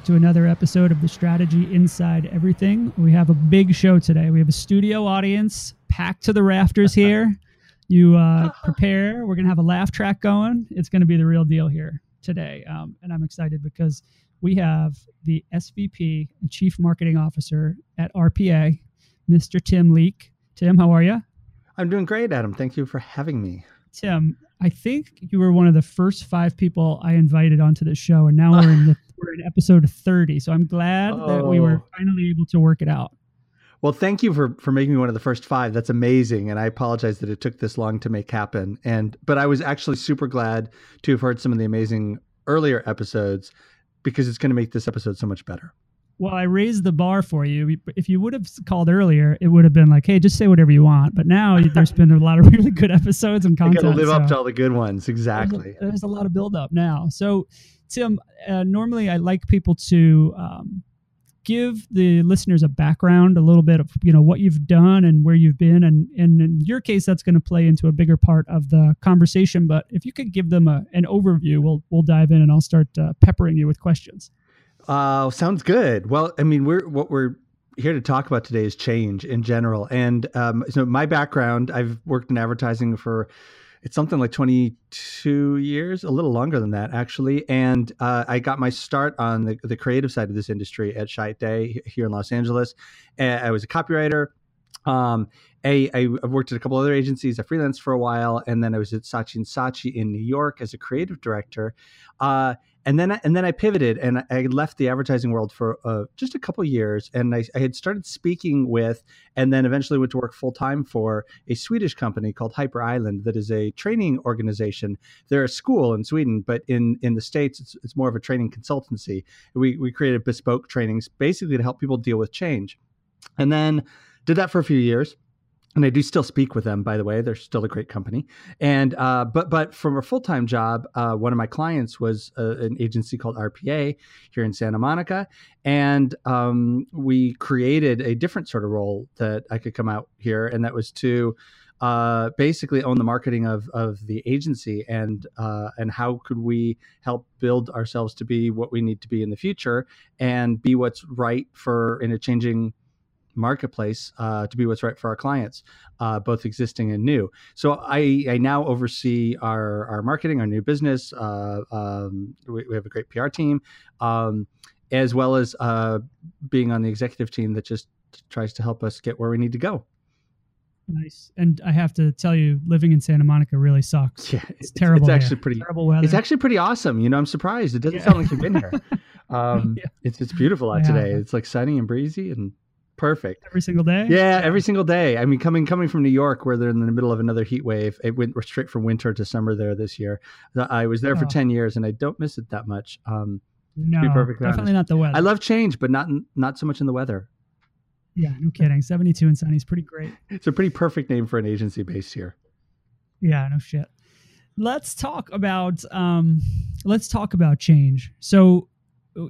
back to another episode of the Strategy Inside Everything. We have a big show today. We have a studio audience packed to the rafters here. You uh, prepare. We're going to have a laugh track going. It's going to be the real deal here today. Um, and I'm excited because we have the SVP and Chief Marketing Officer at RPA, Mr. Tim Leake. Tim, how are you? I'm doing great, Adam. Thank you for having me. Tim, I think you were one of the first five people I invited onto the show, and now we're in the, we're in episode 30. So I'm glad oh. that we were oh. finally able to work it out. Well, thank you for for making me one of the first five. That's amazing, and I apologize that it took this long to make happen. And but I was actually super glad to have heard some of the amazing earlier episodes because it's going to make this episode so much better. Well, I raised the bar for you. If you would have called earlier, it would have been like, "Hey, just say whatever you want." But now there's been a lot of really good episodes and content. got to live so up to all the good ones. Exactly. There's a, there's a lot of build up now. So, Tim, uh, normally I like people to um, give the listeners a background, a little bit of you know what you've done and where you've been, and and in your case, that's going to play into a bigger part of the conversation. But if you could give them a, an overview, we'll we'll dive in, and I'll start uh, peppering you with questions. Uh, sounds good. Well, I mean, we're what we're here to talk about today is change in general. And um, so my background, I've worked in advertising for it's something like 22 years, a little longer than that actually. And uh, I got my start on the, the creative side of this industry at Chiat/Day here in Los Angeles. I was a copywriter. Um, I, I've worked at a couple other agencies. I freelanced for a while, and then I was at Saatchi and Saatchi in New York as a creative director. Uh, and then I, and then I pivoted and I left the advertising world for uh, just a couple years. And I, I, had started speaking with, and then eventually went to work full time for a Swedish company called Hyper Island, that is a training organization. They're a school in Sweden, but in in the states, it's, it's more of a training consultancy. We we created bespoke trainings basically to help people deal with change, and then did that for a few years and I do still speak with them, by the way. They're still a great company. And uh, but but from a full time job, uh, one of my clients was a, uh, an agency called RPA here in Santa Monica, and um, we created a different sort of role that I could come out here, and that was to uh, basically own the marketing of of the agency and uh, and how could we help build ourselves to be what we need to be in the future and be what's right for in a changing marketplace uh, to be what's right for our clients, uh, both existing and new. So I, I now oversee our, our marketing, our new business. Uh, um, we, we, have a great PR team, um, as well as uh, being on the executive team that just tries to help us get where we need to go. Nice. And I have to tell you, living in Santa Monica really sucks. Yeah, it's, it's terrible. It's actually pretty terrible weather. It's actually pretty awesome. You know, I'm surprised. It doesn't yeah. sound like you've been here. Um, yeah. It's it's beautiful out yeah. today. It's like sunny and breezy, and perfect every single day. Yeah, every single day. I mean, coming coming from New York, where they're in the middle of another heat wave, it went straight from winter to summer there this year. I was there oh. for ten years, and I don't miss it that much. Um, no, definitely honest. not the weather. I love change, but not not so much in the weather. Yeah, no kidding. Seventy-two and sunny is pretty great. It's a pretty perfect name for an agency based here. Yeah, no shit. Let's talk about um, let's talk about change. So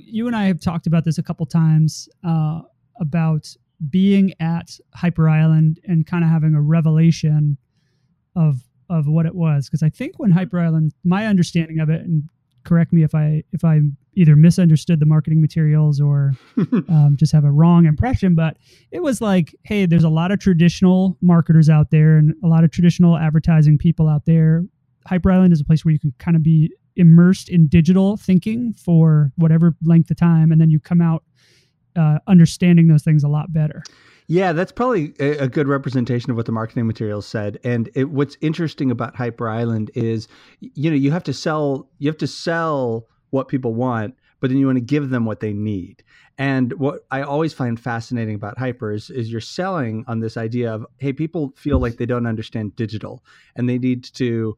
you and I have talked about this a couple times. Uh, about being at Hyper Island and kind of having a revelation of of what it was because I think when Hyper Island, my understanding of it, and correct me if I if I either misunderstood the marketing materials or um, just have a wrong impression, but it was like, hey, there's a lot of traditional marketers out there and a lot of traditional advertising people out there. Hyper Island is a place where you can kind of be immersed in digital thinking for whatever length of time, and then you come out uh, understanding those things a lot better. Yeah, that's probably a, good representation of what the marketing materials said. And it, what's interesting about Hyper Island is, you know, you have to sell, you have to sell what people want, but then you want to give them what they need. And what I always find fascinating about Hyper is, is you're selling on this idea of, hey, people feel like they don't understand digital, and they need to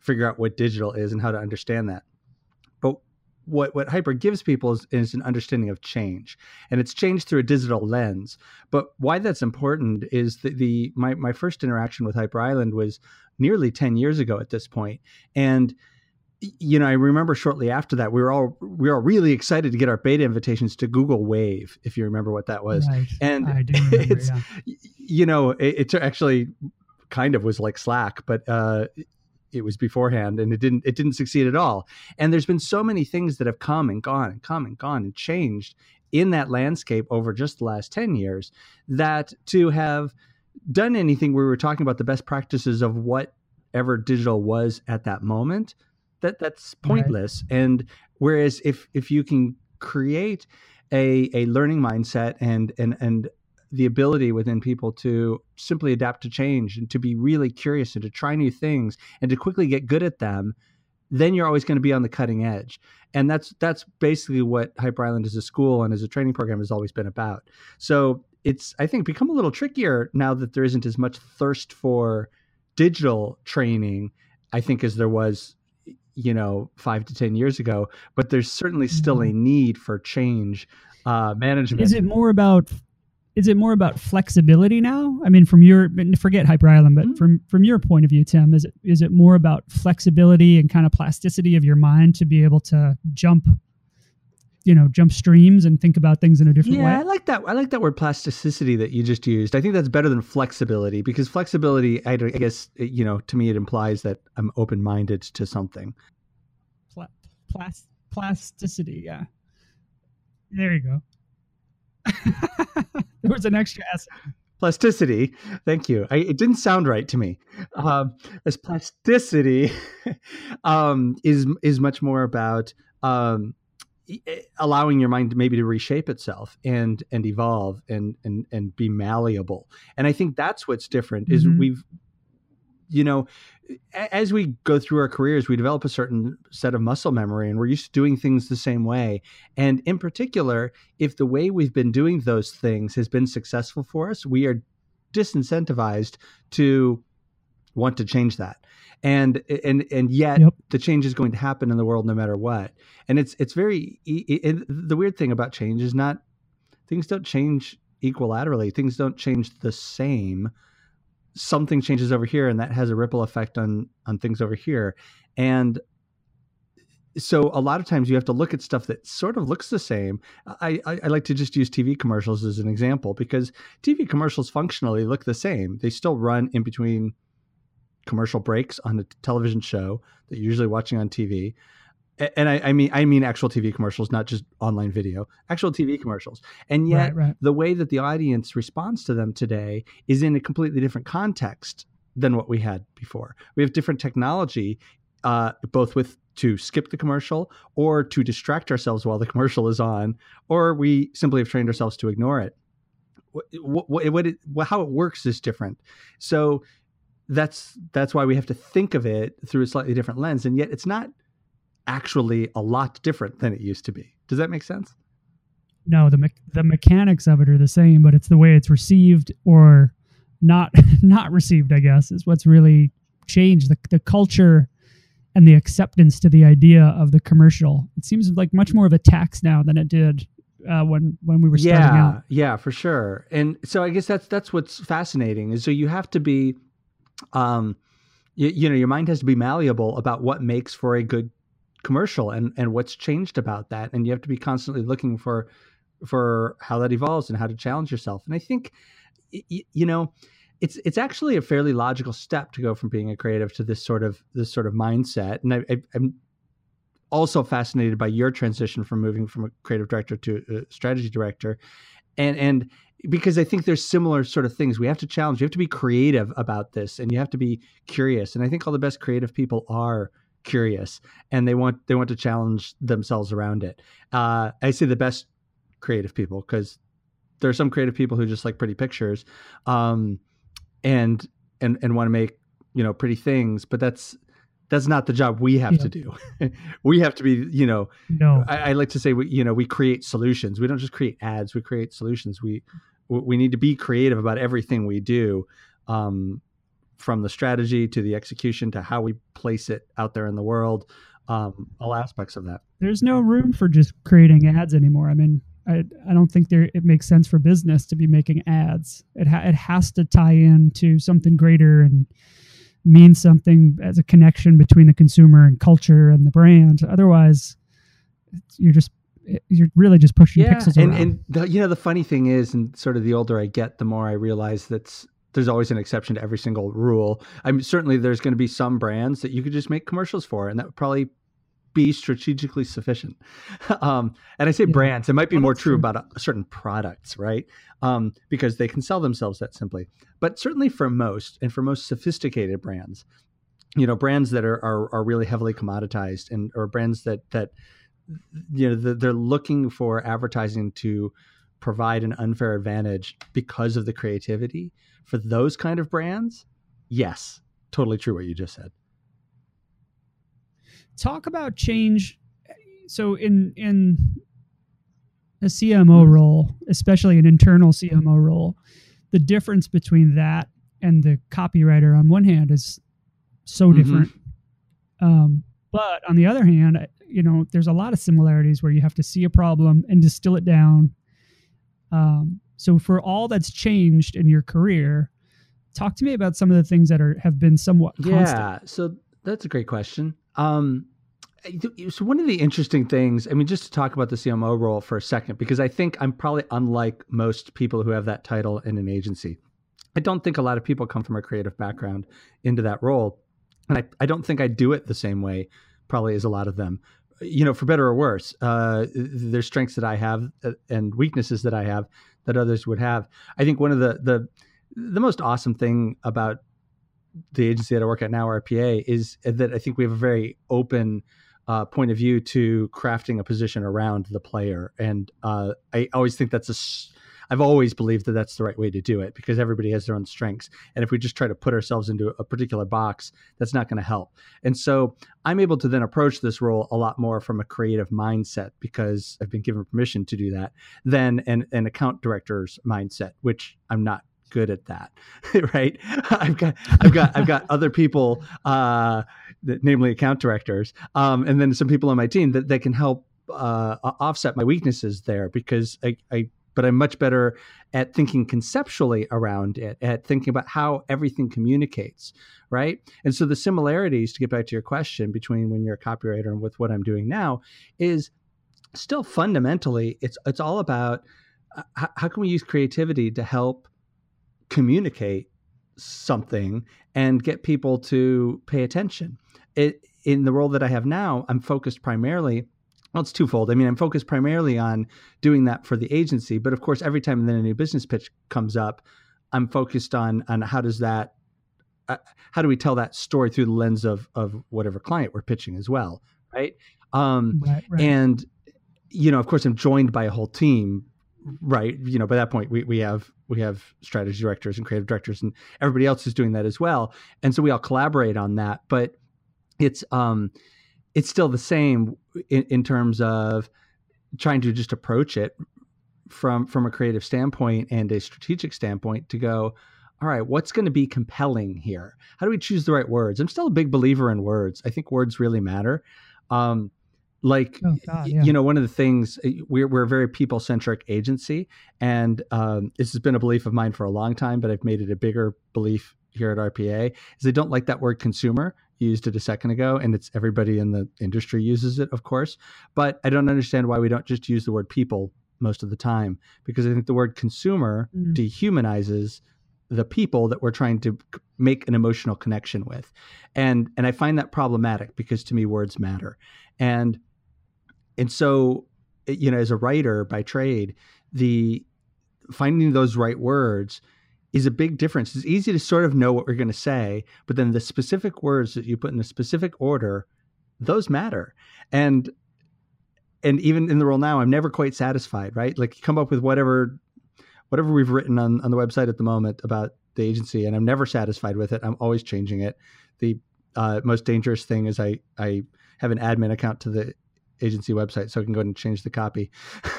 figure out what digital is and how to understand that what what hyper gives people is, is, an understanding of change and it's changed through a digital lens but why that's important is that the my, my first interaction with hyper island was nearly 10 years ago at this point and you know i remember shortly after that we were all we were all really excited to get our beta invitations to google wave if you remember what that was right. and remember, it's yeah. you know it, it actually kind of was like slack but uh it was beforehand and it didn't it didn't succeed at all and there's been so many things that have come and gone and come and gone and changed in that landscape over just the last 10 years that to have done anything where we were talking about the best practices of whatever digital was at that moment that that's pointless right. and whereas if if you can create a a learning mindset and and and the ability within people to simply adapt to change and to be really curious and to try new things and to quickly get good at them then you're always going to be on the cutting edge. And that's that's basically what hyper island as a school and as a training program has always been about. So it's i think become a little trickier now that there isn't as much thirst for digital training i think as there was you know five to ten years ago but there's certainly still a mm-hmm. need for change uh, management. Is it more about is it more about flexibility now? I mean, from your forget Hyper Island, but mm-hmm. from from your point of view, Tim, is it is it more about flexibility and kind of plasticity of your mind to be able to jump, you know, jump streams and think about things in a different yeah, way? Yeah, I like that. I like that word plasticity that you just used. I think that's better than flexibility because flexibility, I, I guess, you know, to me, it implies that I'm open minded to something. Pla- plas- plasticity, yeah. There you go. there was an extra S. Plasticity. Thank you. I, it didn't sound right to me. Um, as plasticity um, is is much more about um, allowing your mind maybe to reshape itself and and evolve and and and be malleable. And I think that's what's different. Is mm-hmm. we've you know, as we go through our careers, we develop a certain set of muscle memory and we're used to doing things the same way. And in particular, if the way we've been doing those things has been successful for us, we are disincentivized to want to change that. And and and yet yep. the change is going to happen in the world no matter what. And it's it's very it, the weird thing about change is not things don't change equilaterally. Things don't change the same something changes over here and that has a ripple effect on on things over here and so a lot of times you have to look at stuff that sort of looks the same. I, I, I, like to just use TV commercials as an example because TV commercials functionally look the same. They still run in between commercial breaks on a television show that you're usually watching on TV and I, I, mean I mean actual TV commercials, not just online video, actual TV commercials. And yet right, right. the way that the audience responds to them today is in a completely different context than what we had before. We have different technology, uh, both with to skip the commercial or to distract ourselves while the commercial is on, or we simply have trained ourselves to ignore it. What, what, what it, how it works is different. So that's that's why we have to think of it through a slightly different lens, and yet it's not actually a lot different than it used to be. Does that make sense? No, the me- the mechanics of it are the same, but it's the way it's received or not not received. I guess is what's really changed the the culture and the acceptance to the idea of the commercial. It seems like much more of a tax now than it did uh, when when we were starting yeah, out. Yeah, for sure. And so I guess that's that's what's fascinating is so you have to be, um, you, you know, your mind has to be malleable about what makes for a good commercial and and what's changed about that and you have to be constantly looking for for how that evolves and how to challenge yourself and i think you know it's it's actually a fairly logical step to go from being a creative to this sort of this sort of mindset and I, i'm also fascinated by your transition from moving from a creative director to a strategy director and and because I think there's similar sort of things. We have to challenge. You have to be creative about this, and you have to be curious. And I think all the best creative people are curious and they want they want to challenge themselves around it. Uh, I say the best creative people because there are some creative people who just like pretty pictures, um, and and and want to make you know pretty things, but that's that's not the job we have yeah. to do. we have to be, you know, no. I, I, like to say, we, you know, we create solutions. We don't just create ads. We create solutions. We we need to be creative about everything we do. Um, from the strategy to the execution to how we place it out there in the world, um, all aspects of that. There's no room for just creating ads anymore. I mean, I, I don't think there it makes sense for business to be making ads. It ha- it has to tie in to something greater and mean something as a connection between the consumer and culture and the brand. Otherwise, you're just you're really just pushing yeah, pixels and, around. And the, you know the funny thing is, and sort of the older I get, the more I realize that's there's always an exception to every single rule. I mean, certainly there's going to be some brands that you could just make commercials for, and that would probably be strategically sufficient. um, and I say yeah. brands, it might be more true, true, about a, uh, certain products, right? Um, because they can sell themselves that simply. But certainly for most, and for most sophisticated brands, you know, brands that are are, are really heavily commoditized, and or brands that that you know they're looking for advertising to provide an unfair advantage because of the creativity. For those kind of brands, yes, totally true what you just said talk about change. So in in a CMO role, especially an internal CMO role, the difference between that and the copywriter on one hand is so mm-hmm. different. Um, but on the other hand, you know, there's a lot of similarities where you have to see a problem and distill it down. Um, so for all that's changed in your career, talk to me about some of the things that are have been somewhat constant. Yeah, so that's a great question. Um, so one of the interesting things, I mean, just to talk about the CMO role for a second, because I think I'm probably unlike most people who have that title in an agency. I don't think a lot of people come from a creative background into that role. And I, I don't think I do it the same way, probably as a lot of them. You know, for better or worse, uh, there's strengths that I have uh, and weaknesses that I have that others would have. I think one of the the the most awesome thing about the agency that I work at now, RPA, is that I think we have a very open uh, point of view to crafting a position around the player. And uh, I always think that's a I've always believed that that's the right way to do it because everybody has their own strengths. And if we just try to put ourselves into a particular box, that's not going to help. And so I'm able to then approach this role a lot more from a creative mindset because I've been given permission to do that than an, an account director's mindset, which I'm not good at that, right? I've got I've got I've got other people, uh, namely account directors, um, and then some people on my team that, that can help uh, offset my weaknesses there because I, I but I'm much better at thinking conceptually around it, at thinking about how everything communicates, right? And so the similarities, to get back to your question, between when you're a copywriter and with what I'm doing now, is still fundamentally it's it's all about uh, how, how can we use creativity to help communicate something and get people to pay attention. It, in the role that I have now, I'm focused primarily. Well, it's twofold. I mean, I'm focused primarily on doing that for the agency, but of course, every time then a new business pitch comes up, I'm focused on on how does that, uh, how do we tell that story through the lens of of whatever client we're pitching as well, right? Um, right, right. And you know, of course, I'm joined by a whole team right you know by that point we, we have we have strategy directors and creative directors and everybody else is doing that as well and so we all collaborate on that but it's um it's still the same in, in terms of trying to just approach it from from a creative standpoint and a strategic standpoint to go all right what's going to be compelling here? How do we choose the right words? I'm still a big believer in words. I think words really matter. Um like oh, God, yeah. you know one of the things eh, we're, we're a very people centric agency and um, this has been a belief of mine for a long time but i've made it a bigger belief here at rpa is they don't like that word consumer used it a second ago and it's everybody in the industry uses it of course but i don't understand why we don't just use the word people most of the time because i think the word consumer mm. dehumanizes the people that we're trying to make an emotional connection with and and i find that problematic because to me words matter and and so you know as a writer by trade the finding those right words is a big difference. It's easy to sort of know what we're going to say but then the specific words that you put in a specific order those matter. And and even in the role now i'm never quite satisfied right? Like come up with whatever whatever we've written on, on the website at the moment about the agency and i'm never satisfied with it. I'm always changing it. The uh, most dangerous thing is i i have an admin account to the agency website so I can go and change the copy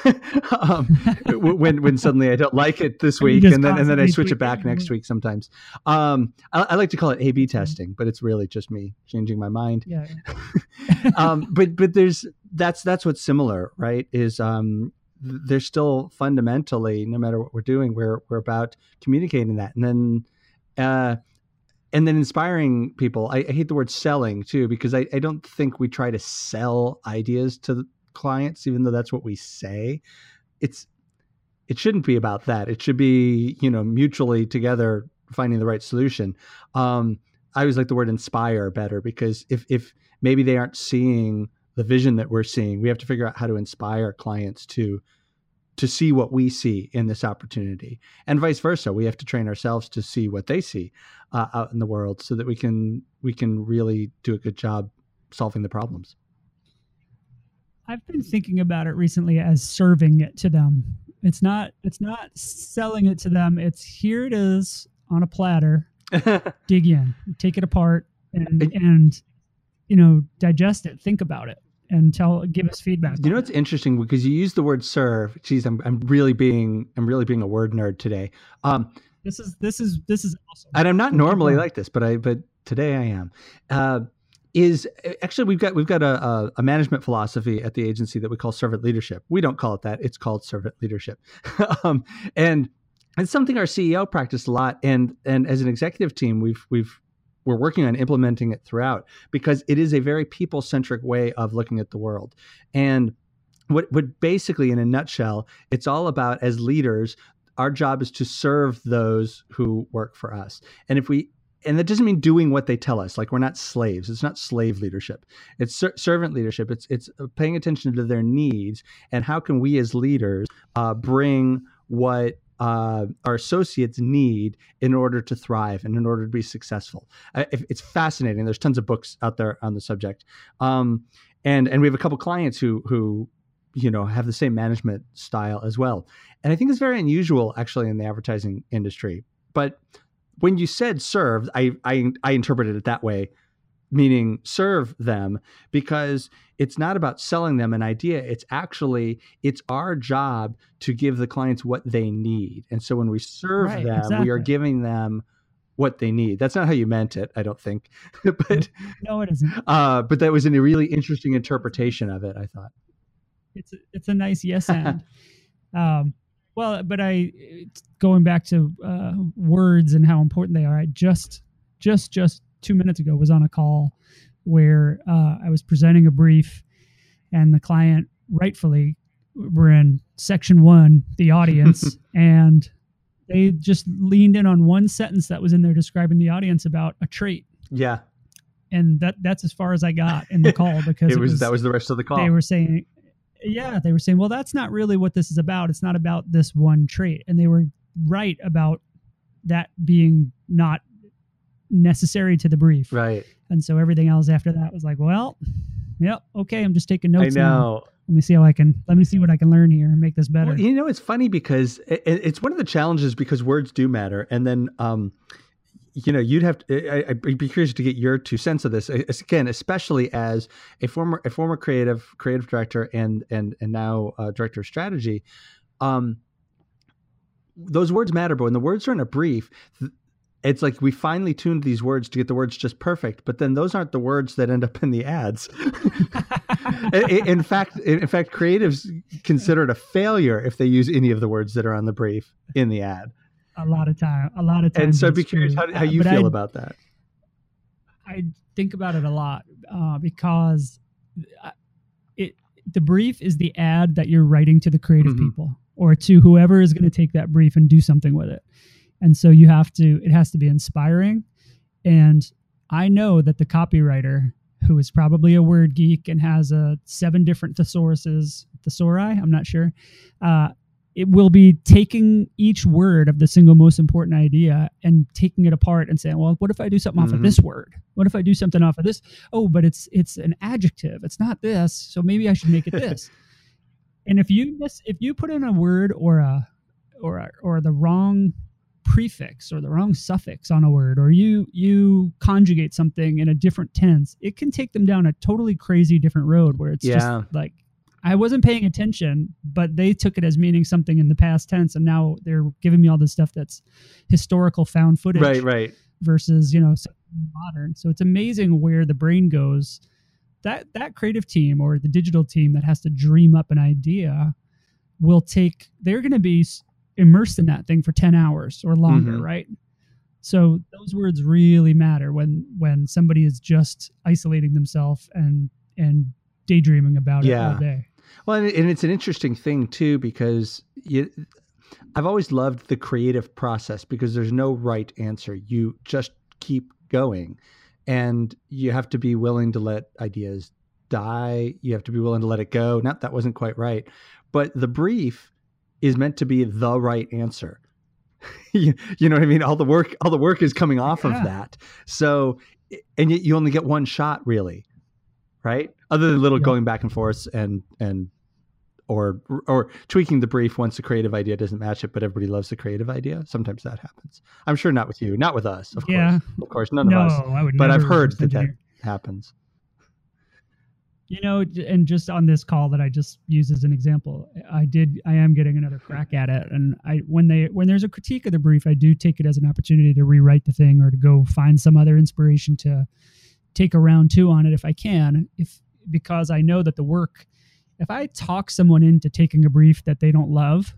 um, when when suddenly I don't like it this week and then and then I switch it back next week sometimes. Um, I, I, like to call it A/B mm-hmm. testing, but it's really just me changing my mind. Yeah. um, but but there's that's that's what's similar, right? Is um, there's still fundamentally, no matter what we're doing, we're we're about communicating that, and then. Uh, and then inspiring people. I, I, hate the word selling too because I, I don't think we try to sell ideas to clients, even though that's what we say. It's it shouldn't be about that. It should be you know mutually together finding the right solution. Um, I always like the word inspire better because if if maybe they aren't seeing the vision that we're seeing, we have to figure out how to inspire clients to to see what we see in this opportunity, and vice versa. We have to train ourselves to see what they see uh, out in the world, so that we can we can really do a good job solving the problems. I've been thinking about it recently as serving it to them. It's not it's not selling it to them. It's here it is on a platter. dig in, take it apart and and you know, digest it, think about it and tell give us feedback. You know it's interesting because you use the word serve. Geez, I'm I'm really being I'm really being a word nerd today. Um this is this is this is awesome. And I'm not normally like this, but I but today I am. Uh is actually we've got we've got a, a, management philosophy at the agency that we call servant leadership. We don't call it that; it's called servant leadership, um, and it's something our CEO practiced a lot. And and as an executive team, we've we've we're working on implementing it throughout because it is a very people centric way of looking at the world. And what what basically, in a nutshell, it's all about as leaders. Our job is to serve those who work for us. And if we and that doesn't mean doing what they tell us like we're not slaves it's not slave leadership it's ser- servant leadership it's it's paying attention to their needs and how can we as leaders uh, bring what uh, our associates need in order to thrive and in order to be successful. It's fascinating. There's tons of books out there on the subject, um, and and we have a couple clients who who you know have the same management style as well. And I think it's very unusual actually in the advertising industry. But when you said serve, I, I, I interpreted it that way, meaning serve them, because it's not about selling them an idea. It's actually it's our job to give the clients what they need. And so when we serve right, them, exactly. we are giving them what they need. That's not how you meant it, I don't think. but no, it isn't. Uh, but that was a really interesting interpretation of it. I thought it's a, it's a nice yes and. um, well, but I going back to uh, words and how important they are. I just just just two minutes ago was on a call where uh, I was presenting a brief, and the client rightfully were in section one, the audience, and they just leaned in on one sentence that was in there describing the audience about a trait. Yeah. And that that's as far as I got in the call because it was, it was that was the rest of the call. They were saying yeah, they were saying, well, that's not really what this is about. It's not about this one trait. And they were right about that being not necessary to the brief. Right. And so everything else after that was like, well, yep, okay, I'm just taking notes. I know. Now. Let me see how I can. Let me see what I can learn here and make this better. Well, you know, it's funny because it, it's one of the challenges because words do matter, and then um, you know, you'd have to. I, would be curious to get your two cents of this. Again, especially as a former a former creative creative director and and and now uh, director of strategy. Um, those words matter, but when the words are in a brief, it's like we finely tuned these words to get the words just perfect, but then those aren't the words that end up in the ads. in fact, in fact, creatives consider it a failure if they use any of the words that are on the brief in the ad a lot of time. A lot of time. And so I'd be curious how, how you feel I, about that. I think about it a lot uh, because it the brief is the ad that you're writing to the creative mm-hmm. people or to whoever is going to take that brief and do something with it. And so you have to it has to be inspiring and I know that the copywriter who is probably a word geek and has a uh, seven different thesauruses, thesauri, I'm not sure, uh, it will be taking each word of the single most important idea and taking it apart and saying, well, what if I do something mm-hmm. off of this word? What if I do something off of this? Oh, but it's it's an adjective. It's not this, so maybe I should make it this. and if you miss, if you put in a word or a or a, or the wrong prefix or the wrong suffix on a word or you you conjugate something in a different tense it can take them down a totally crazy different road where it's yeah. just like I wasn't paying attention, but they took it as meaning something in the past tense, and now they're giving me all this stuff that's historical found footage, right? Right. Versus you know modern. So it's amazing where the brain goes. That that creative team or the digital team that has to dream up an idea will take. They're going to be immersed in that thing for ten hours or longer, mm-hmm. right? So those words really matter when when somebody is just isolating themselves and and daydreaming about yeah. it all day. Well, and it's an interesting thing too because you, I've always loved the creative process because there's no right answer. You just keep going, and you have to be willing to let ideas die. You have to be willing to let it go. Not that wasn't quite right, but the brief is meant to be the right answer. you, you, know what I mean? All the work, all the work is coming off yeah. of that. So, and yet you only get one shot, really, right? Other than little going back and forth and and or or tweaking the brief once the creative idea doesn't match it, but everybody loves the creative idea. Sometimes that happens. I'm sure not with you, not with us, of yeah. course. Of course, none no, of us. But I've heard that that happens. You know, and just on this call that I just used as an example, I did I am getting another crack at it. And I when they when there's a critique of the brief, I do take it as an opportunity to rewrite the thing or to go find some other inspiration to take a round two on it if I can. If because I know that the work if I talk someone into taking a brief that they don't love,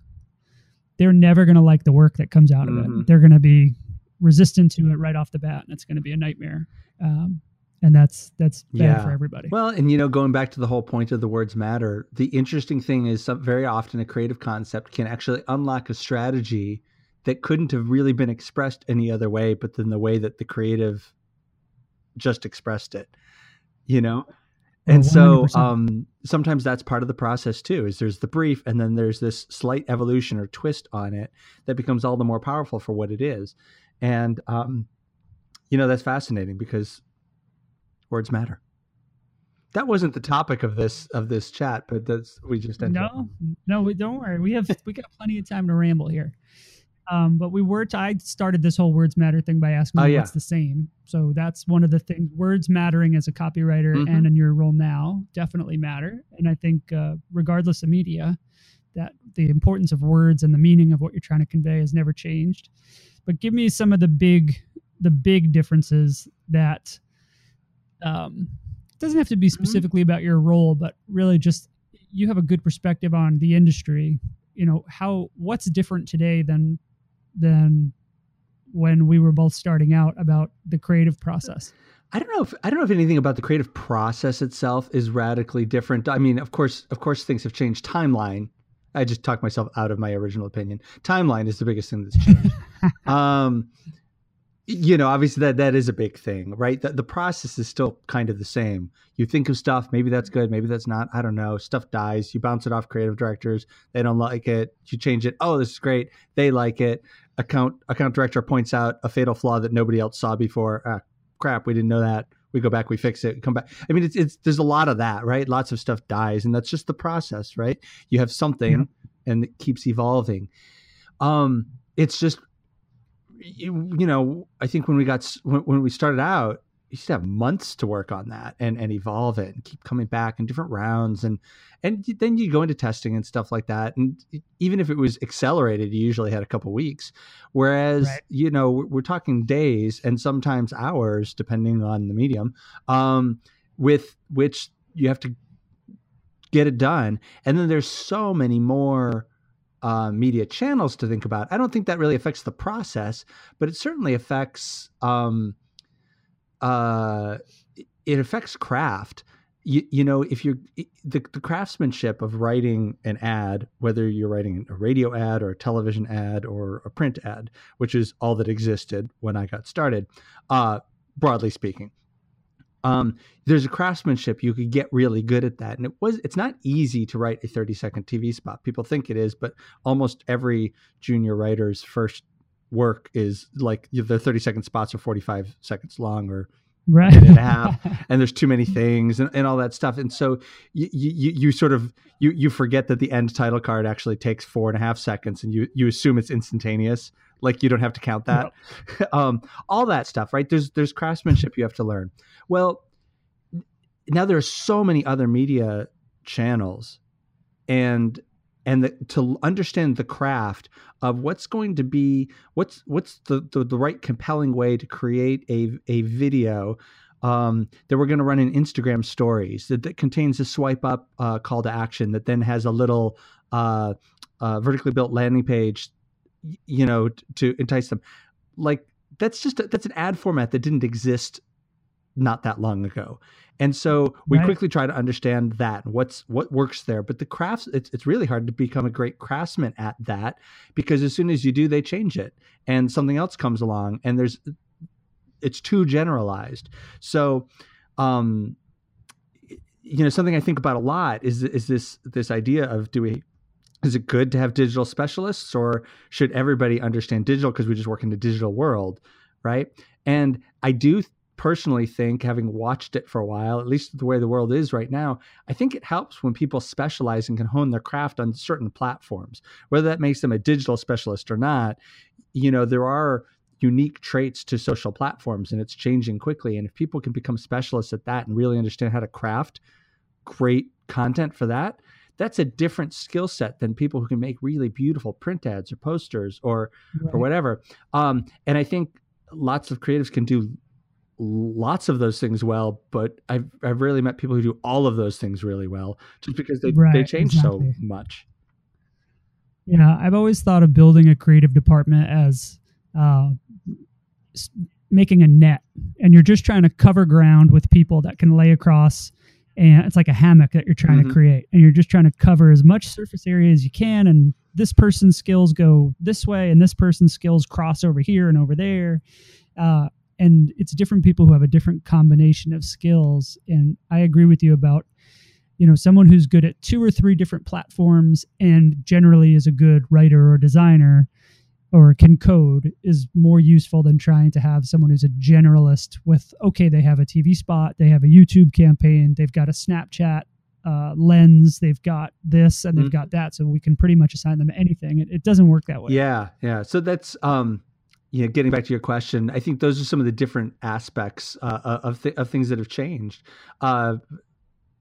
they're never going to like the work that comes out mm-hmm. of it. Mm-hmm. They're going to be resistant to it right off the bat, and it's going to be a nightmare. Um, and that's that's bad yeah. for everybody. Well, and you know, going back to the whole point of the words matter, the interesting thing is some, very often a creative concept can actually unlock a strategy that couldn't have really been expressed any other way, but than the way that the creative just expressed it. You know, and 100%. so um, sometimes that's part of the process too is there's the brief and then there's this slight evolution or twist on it that becomes all the more powerful for what it is and um, you know that's fascinating because words matter that wasn't the topic of this of this chat but that's we just ended no up. no we don't worry we have we got plenty of time to ramble here um, but we were, t- I started this whole words matter thing by asking oh, yeah. what's the same. So that's one of the things, words mattering as a copywriter mm-hmm. and in your role now definitely matter. And I think, uh, regardless of media, that the importance of words and the meaning of what you're trying to convey has never changed. But give me some of the big, the big differences that, um, doesn't have to be mm-hmm. specifically mm-hmm. about your role, but really just you have a good perspective on the industry you know how what's different today than than when we were both starting out about the creative process. I don't know if I don't know if anything about the creative process itself is radically different. I mean, of course, of course, things have changed. Timeline. I just talked myself out of my original opinion. Timeline is the biggest thing that's changed. um, you know, obviously that that is a big thing, right? The, the process is still kind of the same. You think of stuff, maybe that's good, maybe that's not. I don't know. Stuff dies. You bounce it off creative directors. They don't like it. You change it. Oh, this is great. They like it. Account account director points out a fatal flaw that nobody else saw before. Ah, crap, we didn't know that. We go back, we fix it, come back. I mean, it's it's there's a lot of that, right? Lots of stuff dies, and that's just the process, right? You have something, yeah. and it keeps evolving. Um, it's just you, you know, I think when we got when, when we started out, you used to have months to work on that and and evolve it and keep coming back in different rounds and and then you go into testing and stuff like that. And even if it was accelerated you usually had a couple weeks. Whereas right. you know we're, we're, talking days and sometimes hours depending on the medium um, with which you have to get it done. And then there's so many more uh, media channels to think about. I don't think that really affects the process, but it certainly affects um, uh, it affects craft. You, you know, if you're the, the craftsmanship of writing an ad, whether you're writing a radio ad or a television ad or a print ad, which is all that existed when I got started, uh, broadly speaking, um, there's a craftsmanship. You could get really good at that. And it was it's not easy to write a 30 second tv spot. People think it is but almost every junior writer's first work is like the 30 second spots are 45 seconds long or right. and a half and there's too many things and, and all that stuff. And so you, you you sort of you you forget that the end title card actually takes four and a half seconds and you you assume it's instantaneous like you don't have to count that. Um, all that stuff right? There's there's craftsmanship you have to learn. Well now there are so many other media channels and and the, to understand the craft of what's going to be what's what's the, the, the right compelling way to create a, a video um, that we're going to run in Instagram stories that, that contains a swipe up uh, call to action that then has a little uh, uh, vertically built landing page you know, to entice them. Like that's just a, that's an ad format that didn't exist not that long ago. And so we Right. quickly try to understand that and what's what works there. But the crafts, it's, it's really hard to become a great craftsman at that because as soon as you do, they change it and something else comes along and there's it's too generalized. So um you know something I think about a lot is is this this idea of do we is it good to have digital specialists or should everybody understand digital because we just work in the digital world, right? And I do personally think having watched it for a while, at least the way the world is right now, I think it helps when people specialize and can hone their craft on certain platforms. Whether that makes them a digital specialist or not, you know, there are unique traits to social platforms and it's changing quickly and if people can become specialists at that and really understand how to craft great content for that that's a different skill set than people who can make really beautiful print ads or posters or Right. or whatever um, and i think lots of creatives can do lots of those things well but i've, I've rarely met people who do all of those things really well just because they, they change exactly. so much Yeah, I've always thought of building a creative department as uh, making a net, and you're just trying to cover ground with people that can lay across, and it's like a hammock that you're trying Mhm. to create, and you're just trying to cover as much surface area as you can, and this person's skills go this way, and this person's skills cross over here and over there, uh, and it's different people who have a different combination of skills, and I agree with you about you know someone who's good at two or three different platforms and generally is a good writer or designer or can code is more useful than trying to have someone who's a generalist with okay they have a tv spot they have a youtube campaign they've got a snapchat uh, lens they've got this and they've Mhm. got that so we can pretty much assign them anything it, it doesn't work that way Yeah, yeah. So that's um, you know, getting back to your question, I think those are some of the different aspects uh, of th- of things that have changed, uh,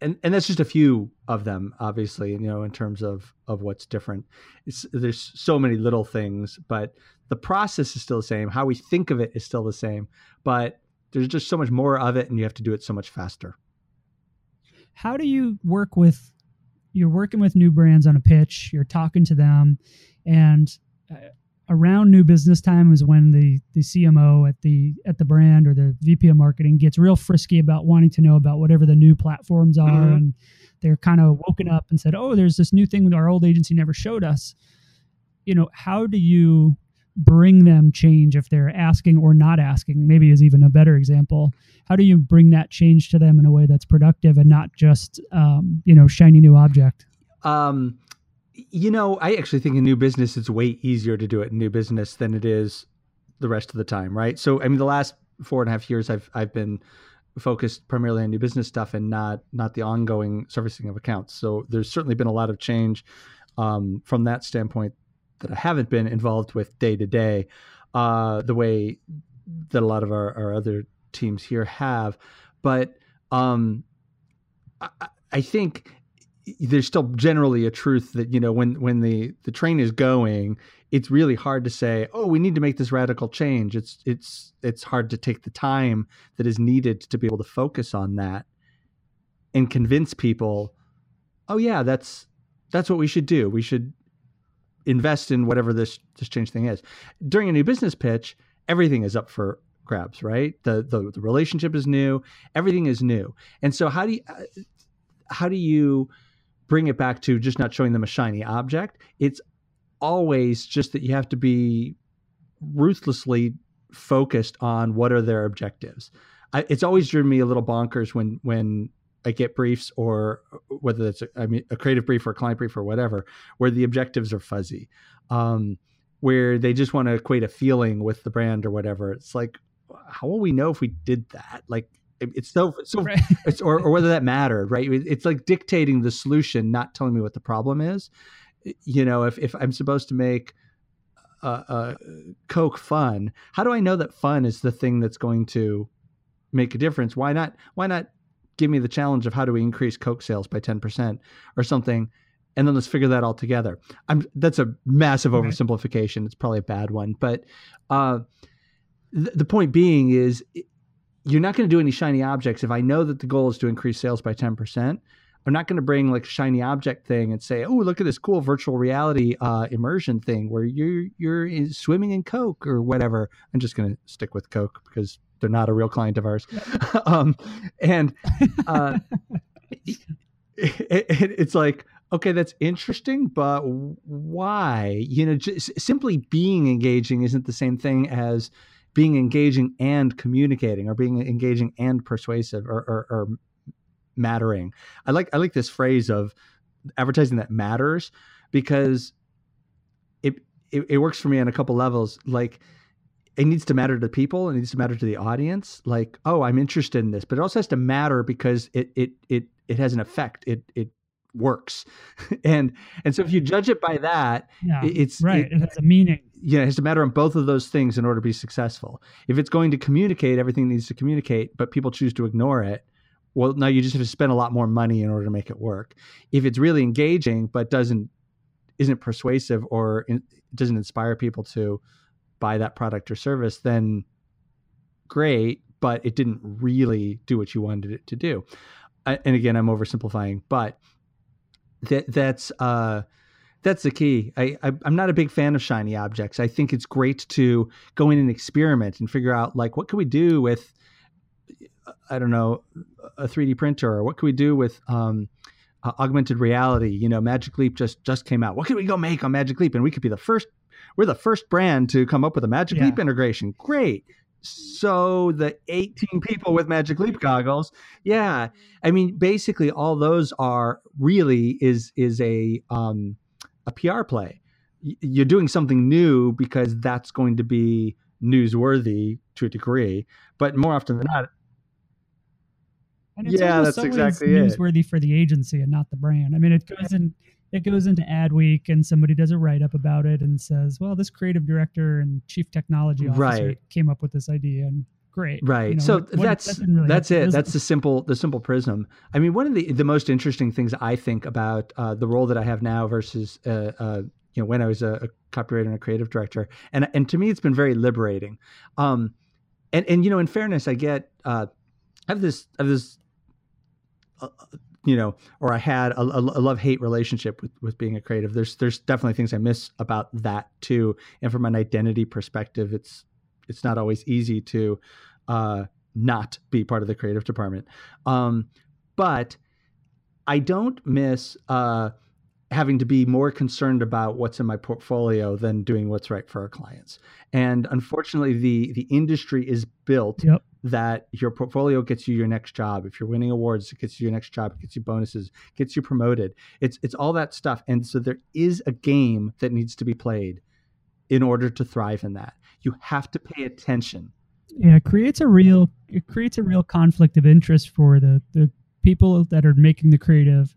and and that's just a few of them, obviously. You know, in terms of of what's different, it's, there's so many little things, but the process is still the same. How we think of it is still the same, but there's just so much more of it, and you have to do it so much faster. how do you work with you're working with new brands on a pitch you're talking to them and uh, around new business time is when the the cmo at the at the brand or the vp of marketing gets real frisky about wanting to know about whatever the new platforms are. Mhm. and they're kind of woken up and said oh there's this new thing that our old agency never showed us. You know how do you bring them change if they're asking or not asking? Maybe is even a better example. How do you bring that change to them in a way that's productive and not just um, you know shiny new object? Um, you know, I actually think in new business it's way easier to do it in new business than it is the rest of the time, right? So, I mean, the last four and a half years, I've I've been focused primarily on new business stuff and not not the ongoing servicing of accounts. So, there's certainly been a lot of change um, from that standpoint that I haven't been involved with day to day, uh, the way that a lot of our, our other teams here have. But um, I, I think there's still generally a truth that you know when when the the train is going it's really hard to say oh we need to make this radical change. It's it's it's hard to take the time that is needed to be able to focus on that and convince people oh yeah that's that's what we should do. We should invest in whatever this this change thing is. During a new business pitch everything is up for grabs right? The the, the relationship is new. Everything is new. And so how do you uh, how do you bring it back to just not showing them a shiny object. It's always just that you have to be ruthlessly focused on what are their objectives. I, it's always driven me a little bonkers when when I get briefs or whether it's a, I mean a creative brief or a client brief or whatever where the objectives are fuzzy um, where they just want to equate a feeling with the brand or whatever. It's like how will we know if we did that? Like it- it's so so Right. it's or, or whether that mattered right? It's like dictating the solution not telling me what the problem is. You know if, if i'm supposed to make uh, uh, coke fun how do i know that fun is the thing that's going to make a difference? Why not why not give me the challenge of how do we increase coke sales by 10% or something and then let's figure that all together? I'm that's a massive oversimplification. It's probably a bad one but uh th- the point being is you're not going to do any shiny objects if I know that the goal is to increase sales by 10%. I'm not going to bring like a shiny object thing and say, "Oh, look at this cool virtual reality uh, immersion thing where you're you're swimming in Coke or whatever." I'm just going to stick with Coke because they're not a real client of ours. um, and uh, it, it, it's like, okay, that's interesting, but why? You know, just simply being engaging isn't the same thing as being engaging and communicating, or being engaging and persuasive, or, or, or mattering. I like I like this phrase of advertising that matters because it, it, it works for me on a couple levels. Like it needs to matter to people, it needs to matter to the audience. Like, oh, I'm interested in this, but it also has to matter because it it it it has an effect. It it works, and and so if you judge it by that, yeah, it's right. It, it has a meaning. Yeah, it has to matter on both of those things in order to be successful. If it's going to communicate, everything needs to communicate, but people choose to ignore it well now you just have to spend a lot more money in order to make it work if it's really engaging but doesn't isn't persuasive or in, doesn't inspire people to buy that product or service then great but it didn't really do what you wanted it to do and again i'm oversimplifying but that that's uh that's the key. I, I am not a big fan of shiny objects. I think it's great to go in and experiment and figure out like what can we do with I don't know, a 3D printer, or what can we do with um, uh, augmented reality? You know, Magic Leap just just came out. What can we go make on Magic Leap? And we could be the first. We're the first brand to come up with a Magic yeah. Leap integration. Great. So the 18 people with Magic Leap goggles, yeah. I mean, basically, all those are really is is a um, a PR play. You're doing something new because that's going to be newsworthy to a degree, but more often than not, yeah, that's exactly newsworthy it. for the agency and not the brand. I mean, it goes in it goes into Adweek and somebody does a write up about it and says, "Well, this creative director and chief technology officer right. came up with this idea." And great, right? You know, so what, that's what, really that's it. That's the simple the simple prism. I mean, one of the the most interesting things I think about uh, the role that I have now versus uh, uh, you know when I was a, a, copywriter and a creative director, and and to me, it's been very liberating. Um, and and you know, in fairness, I get uh, I have this I have this you know, or I had a, a love hate relationship with with being a creative. There's there's definitely things I miss about that too. And from an identity perspective, it's it's not always easy to uh, not be part of the creative department. Um, but I don't miss uh, having to be more concerned about what's in my portfolio than doing what's right for our clients. And unfortunately, the the industry is built yep. that your portfolio gets you your next job. If you're winning awards, it gets you your next job, it gets you bonuses, gets you promoted. It's it's all that stuff. And so there is a game that needs to be played in order to thrive in that. You have to pay attention. Yeah, it creates a real it creates a real conflict of interest for the the people that are making the creative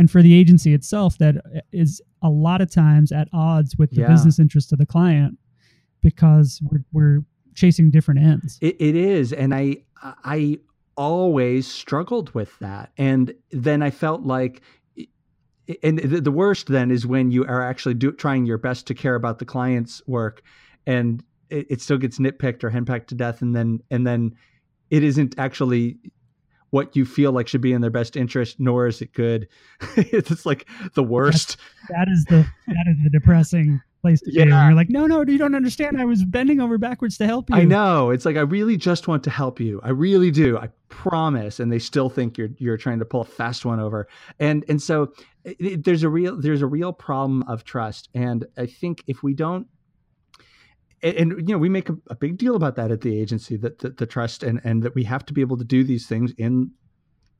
and for the agency itself that is a lot of times at odds with the yeah. business interest of the client because we're, we're chasing different ends it, it is and i i always struggled with that and then i felt like and the worst then is when you are actually do, trying your best to care about the client's work and it, it still gets nitpicked or henpecked to death and then and then it isn't actually what you feel like should be in their best interest, nor is it good. it's like the worst. That's, that is the that is the depressing place to yeah. be. You're like, no, no, you don't understand. I was bending over backwards to help you. I know. It's like I really just want to help you. I really do. I promise. And they still think you're you're trying to pull a fast one over. And and so it, there's a real there's a real problem of trust. And I think if we don't and, and, you know we make a, a, big deal about that at the agency that the, the trust and and that we have to be able to do these things in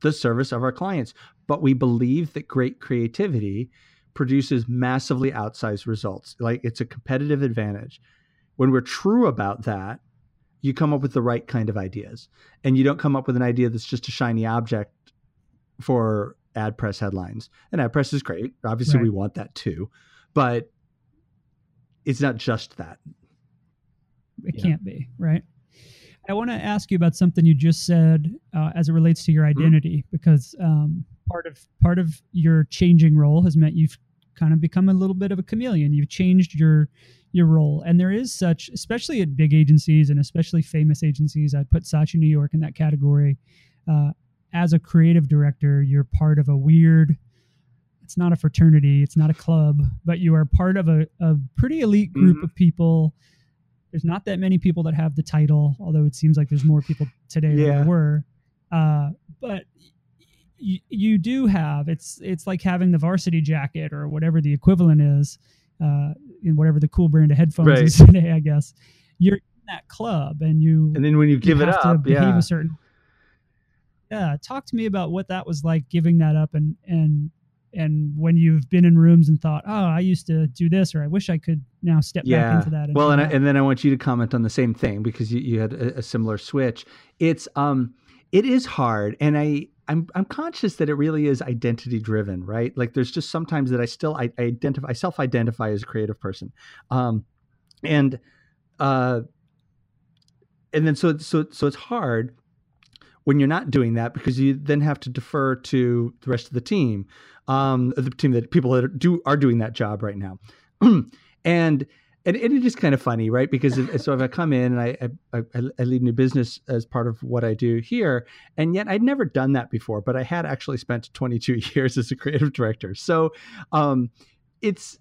the service of our clients. But we believe that great creativity produces massively outsized results. Like it's a competitive advantage. When we're true about that you come up with the right kind of ideas. And you don't come up with an idea that's just a shiny object for ad press headlines. And ad press is great. Obviously right. we want that too. But it's not just that it yeah. can't be, right? I want to ask you about something you just said uh, as it relates to your mm-hmm. identity, mm-hmm. because um, part of part of your changing role has meant you've kind of become a little bit of a chameleon. You've changed your your role, and there is such, especially at big agencies and especially famous agencies. I'd put Saatchi New York in that category. Uh, as a creative director, you're part of a weird. It's not a fraternity. It's not a club, but you are part of a, a pretty elite group mm-hmm. of people there's not that many people that have the title, although it seems like there's more people today Yeah. than there were. Uh, but you, you do have it's it's like having the varsity jacket or whatever the equivalent is uh, in whatever the cool brand of headphones Right. is today, I guess. You're in that club and you And then when you give you it have to up, yeah. a certain yeah talk to me about what that was like giving that up and and and when you've been in rooms and thought oh i used to do this or i wish i could now step back into that well, do and, I, and then I want you to comment on the same thing because you, you had a, a similar switch. It's um, it is hard, and I I'm I'm conscious that it really is identity driven, right? Like there's just sometimes that I still I, I identify I self identify as a creative person, um, and uh, and then so so so it's hard when you're not doing that because you then have to defer to the rest of the team, um, the team that people that do are doing that job right now, and and it is kind of funny, right? Because if, so if I come in and I, I I I lead new business as part of what I do here, and yet I'd never done that before, but I had actually spent 22 years as a creative director. So, um, it's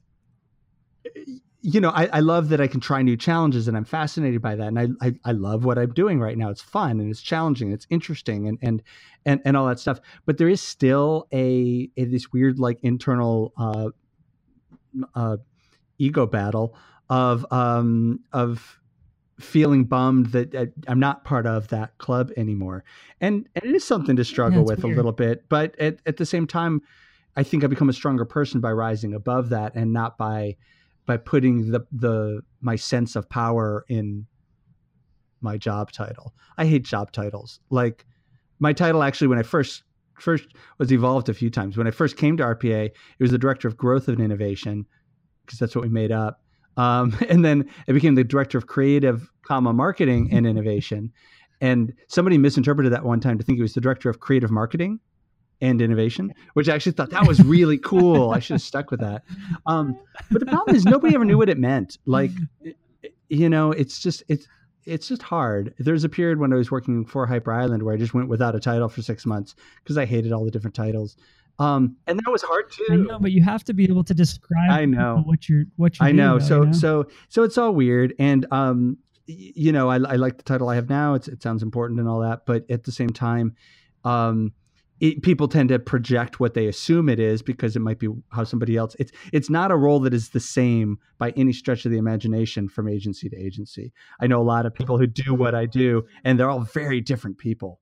you know I, I love that I can try new challenges, and I'm fascinated by that, and I, I I love what I'm doing right now. It's fun and it's challenging, and it's interesting, and and and and all that stuff. But there is still a, a this weird like internal uh, uh, ego battle of um of feeling bummed that uh, I'm not part of that club anymore. And, and it is something to struggle it's with weird. a little bit, but at, at the same time I think I become a stronger person by rising above that and not by by putting the the my sense of power in my job title. I hate job titles. Like my title actually when I first first was evolved a few times. When I first came to RPA, it was the director of growth and innovation because that's what we made up. Um, and then it became the director of creative, comma marketing and innovation. And somebody misinterpreted that one time to think it was the director of creative marketing and innovation, which I actually thought that was really cool. I should have stuck with that. Um, but the problem is nobody ever knew what it meant. Like, you know, it's just it's it's just hard. There's a period when I was working for Hyper Island where I just went without a title for six months because I hated all the different titles. Um, and that was hard too. I know, but you have to be able to describe I know. what you're what you're. I know. So you know? so so it's all weird, and um, y- you know, I, I like the title I have now. It's it sounds important and all that, but at the same time, um, it, people tend to project what they assume it is because it might be how somebody else. It's it's not a role that is the same by any stretch of the imagination from agency to agency. I know a lot of people who do what I do, and they're all very different people.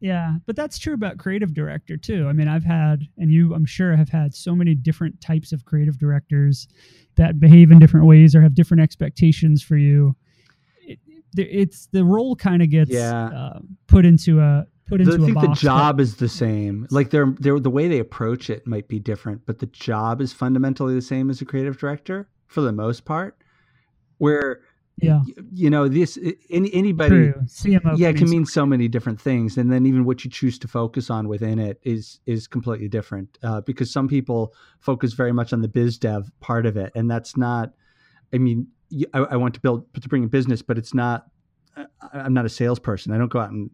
Yeah, but that's true about creative director too. I mean, I've had, and you, I'm sure, have had so many different types of creative directors that behave in different ways or have different expectations for you. It, it's the role kind of gets Yeah. uh, put into a put into I think the job is the same. Like they're, they're the way they approach it might be different, but the job is fundamentally the same as a creative director for the most part. Where Yeah. y- you know this any anybody CMO. yeah it can mean so many different things and then even what you choose to focus on within it is is completely different uh, because some people focus very much on the biz dev part of it and that's not i mean I want to build to bring a business but it's not i'm not a salesperson i don't go out and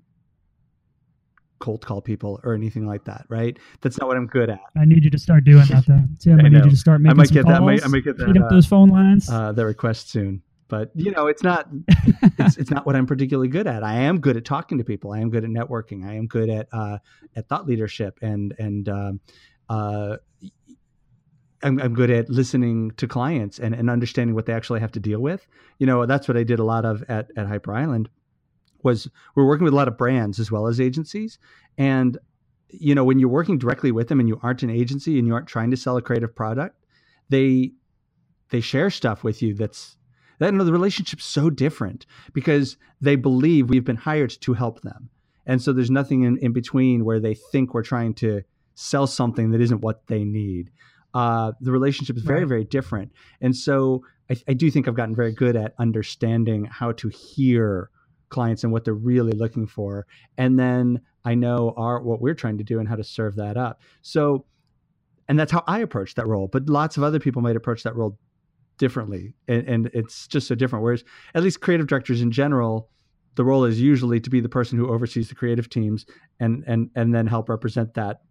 cold call people or anything like that right that's not what i'm good at I need you to start doing that though. Tim, I, I need you to start making I might get that- I might- I might get Heat that, up uh, those phone lines. uh, the request soon but you know it's not it's, it's not what I'm particularly good at. I am good at talking to people. I am good at networking. I am good at uh, at thought leadership and and um, uh, I'm, I'm good at listening to clients and, and understanding what they actually have to deal with. You know, that's what I did a lot of at at Hyper Island. Was we're working with a lot of brands as well as agencies, and you know when you're working directly with them and you aren't an agency and you aren't trying to sell a creative product, they they share stuff with you that's that no, the relationship's so different because they believe we've been hired to help them. And so there's nothing in, in between where they think we're trying to sell something that isn't what they need. Uh, the relationship is very, Right. very different. And so I, I do think I've gotten very good at understanding how to hear clients and what they're really looking for. And then I know our what we're trying to do and how to serve that up. So and that's how I approach that role. But lots of other people might approach that role differently and, and it's just so different whereas at least creative directors in general the role is usually to be the person who oversees the creative teams and and and then help represent that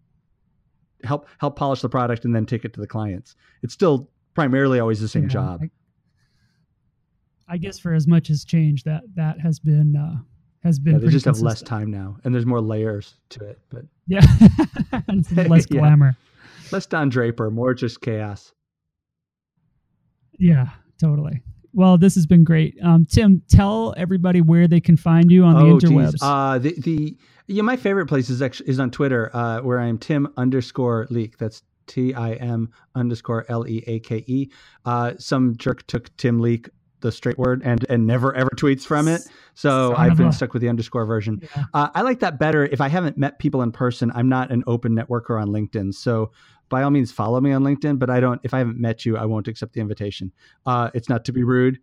help help polish the product and then take it to the clients it's still primarily always the same Yeah, job I, I guess for as much as change that that has been uh, has been. Yeah, they just have less time now, and there's more layers to it, but Yeah, less Yeah. glamour. less Don Draper, more just chaos. Yeah, totally. Well, this has been great. Um, Tim, tell everybody where they can find you on the oh, interwebs. geez. Uh, the the yeah, my favorite place is actually is on Twitter, uh, where I am Tim underscore Leake. That's T I M underscore L E A K E. Uh, some jerk took Tim Leake, the straight word, and and never ever tweets from it. So Son I've been a- stuck with the underscore version. Yeah. Uh, I like that better. If I haven't met people in person, I'm not an open networker on LinkedIn. So by all means, follow me on LinkedIn. But I don't. If I haven't met you, I won't accept the invitation. Uh, it's not to be rude.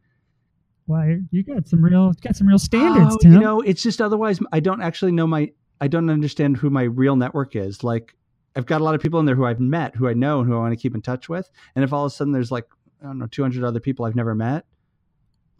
Well, you got some real got some real standards, Oh, Tim. You know, it's just otherwise I don't actually know my I don't understand who my real network is. Like I've got a lot of people in there who I've met, who I know and who I want to keep in touch with. And if all of a sudden there's like I don't know, 200 other people I've never met,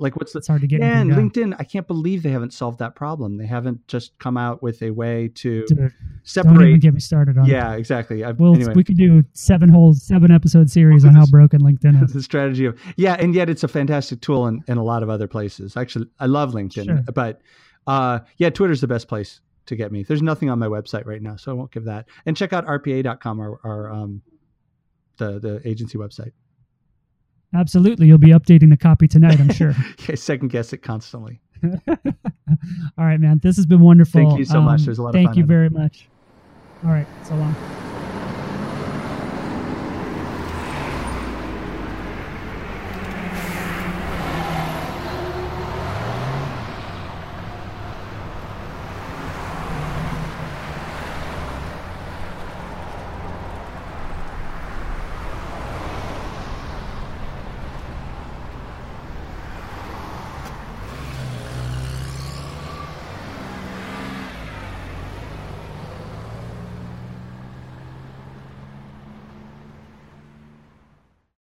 like what's the it's hard to get. yeah, and done. LinkedIn, I can't believe they haven't solved that problem. They haven't just come out with a way to Dude, don't even separate. get me started on. it. Yeah, exactly. I, Well, anyway, we could do seven whole seven episode series on how broken LinkedIn is. the strategy of yeah, and yet it's a fantastic tool in, in a lot of other places. Actually, I love LinkedIn, Sure. but uh, yeah, Twitter's the best place to get me. There's nothing on my website right now, so I won't give that. And check out rpa.com, our, our um, the the agency website. Absolutely, you'll be updating the copy tonight. I'm sure. I second guess it constantly. All right, man. This has been wonderful. Um, Thank you so much. There's a lot of Thank you very much. All right. So long.